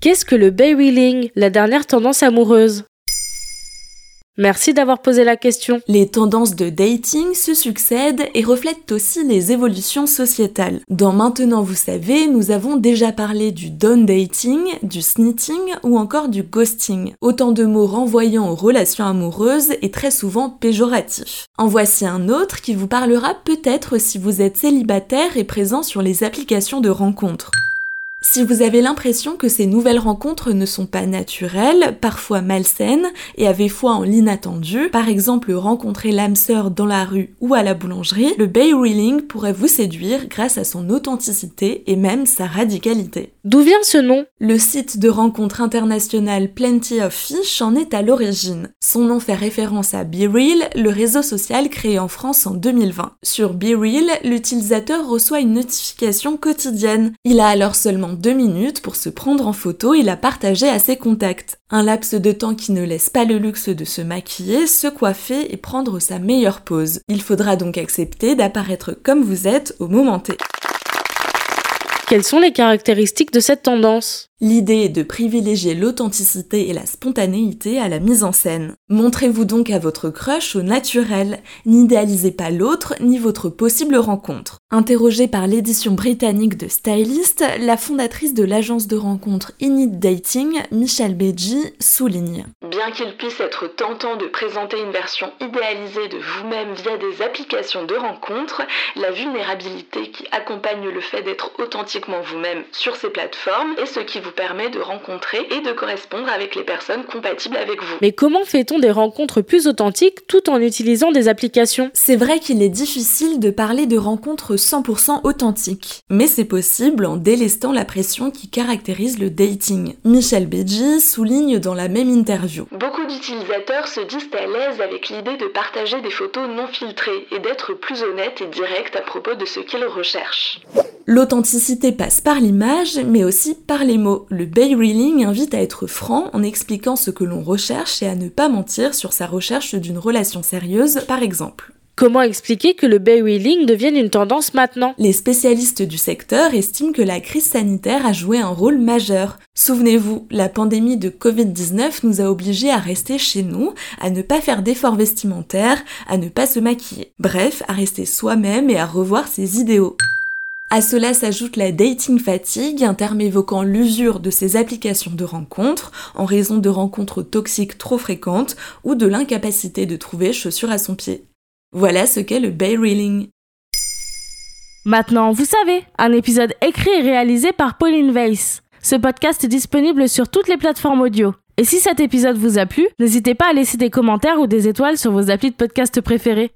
Qu'est-ce que le bay wheeling, la dernière tendance amoureuse? Merci d'avoir posé la question. Les tendances de dating se succèdent et reflètent aussi les évolutions sociétales. Dans Maintenant vous savez, nous avons déjà parlé du down dating, du snitting ou encore du ghosting. Autant de mots renvoyant aux relations amoureuses et très souvent péjoratifs. En voici un autre qui vous parlera peut-être si vous êtes célibataire et présent sur les applications de rencontres. Si vous avez l'impression que ces nouvelles rencontres ne sont pas naturelles, parfois malsaines, et avez foi en l'inattendu, par exemple rencontrer l'âme sœur dans la rue ou à la boulangerie, le bay reeling pourrait vous séduire grâce à son authenticité et même sa radicalité. D'où vient ce nom? Le site de rencontre internationale Plenty of Fish en est à l'origine. Son nom fait référence à BeReal, le réseau social créé en France en 2020. Sur BeReal, l'utilisateur reçoit une notification quotidienne. Il a alors seulement deux minutes pour se prendre en photo et la partager à ses contacts. Un laps de temps qui ne laisse pas le luxe de se maquiller, se coiffer et prendre sa meilleure pose. Il faudra donc accepter d'apparaître comme vous êtes au moment T. Quelles sont les caractéristiques de cette tendance? L'idée est de privilégier l'authenticité et la spontanéité à la mise en scène. Montrez-vous donc à votre crush au naturel, n'idéalisez pas l'autre ni votre possible rencontre. Interrogée par l'édition britannique de Stylist, la fondatrice de l'agence de rencontre Init Dating, Michelle Beji, souligne Bien qu'il puisse être tentant de présenter une version idéalisée de vous-même via des applications de rencontre, la vulnérabilité qui accompagne le fait d'être authentiquement vous-même sur ces plateformes est ce qui vous permet de rencontrer et de correspondre avec les personnes compatibles avec vous. Mais comment fait-on des rencontres plus authentiques tout en utilisant des applications? C'est vrai qu'il est difficile de parler de rencontres 100% authentiques, mais c'est possible en délestant la pression qui caractérise le dating. Michel Beji souligne dans la même interview. Beaucoup d'utilisateurs se disent à l'aise avec l'idée de partager des photos non filtrées et d'être plus honnêtes et directs à propos de ce qu'ils recherchent. L'authenticité passe par l'image, mais aussi par les mots. Le bay reeling invite à être franc en expliquant ce que l'on recherche et à ne pas mentir sur sa recherche d'une relation sérieuse, par exemple. Comment expliquer que le bay wheeling devienne une tendance maintenant? Les spécialistes du secteur estiment que la crise sanitaire a joué un rôle majeur. Souvenez-vous, la pandémie de Covid-19 nous a obligés à rester chez nous, à ne pas faire d'efforts vestimentaires, à ne pas se maquiller. Bref, à rester soi-même et à revoir ses idéaux. À cela s'ajoute la dating fatigue, un terme évoquant l'usure de ces applications de rencontres en raison de rencontres toxiques trop fréquentes ou de l'incapacité de trouver chaussures à son pied. Voilà ce qu'est le bay reeling. Maintenant, vous savez, un épisode écrit et réalisé par Pauline Weiss. Ce podcast est disponible sur toutes les plateformes audio. Et si cet épisode vous a plu, n'hésitez pas à laisser des commentaires ou des étoiles sur vos applis de podcast préférés.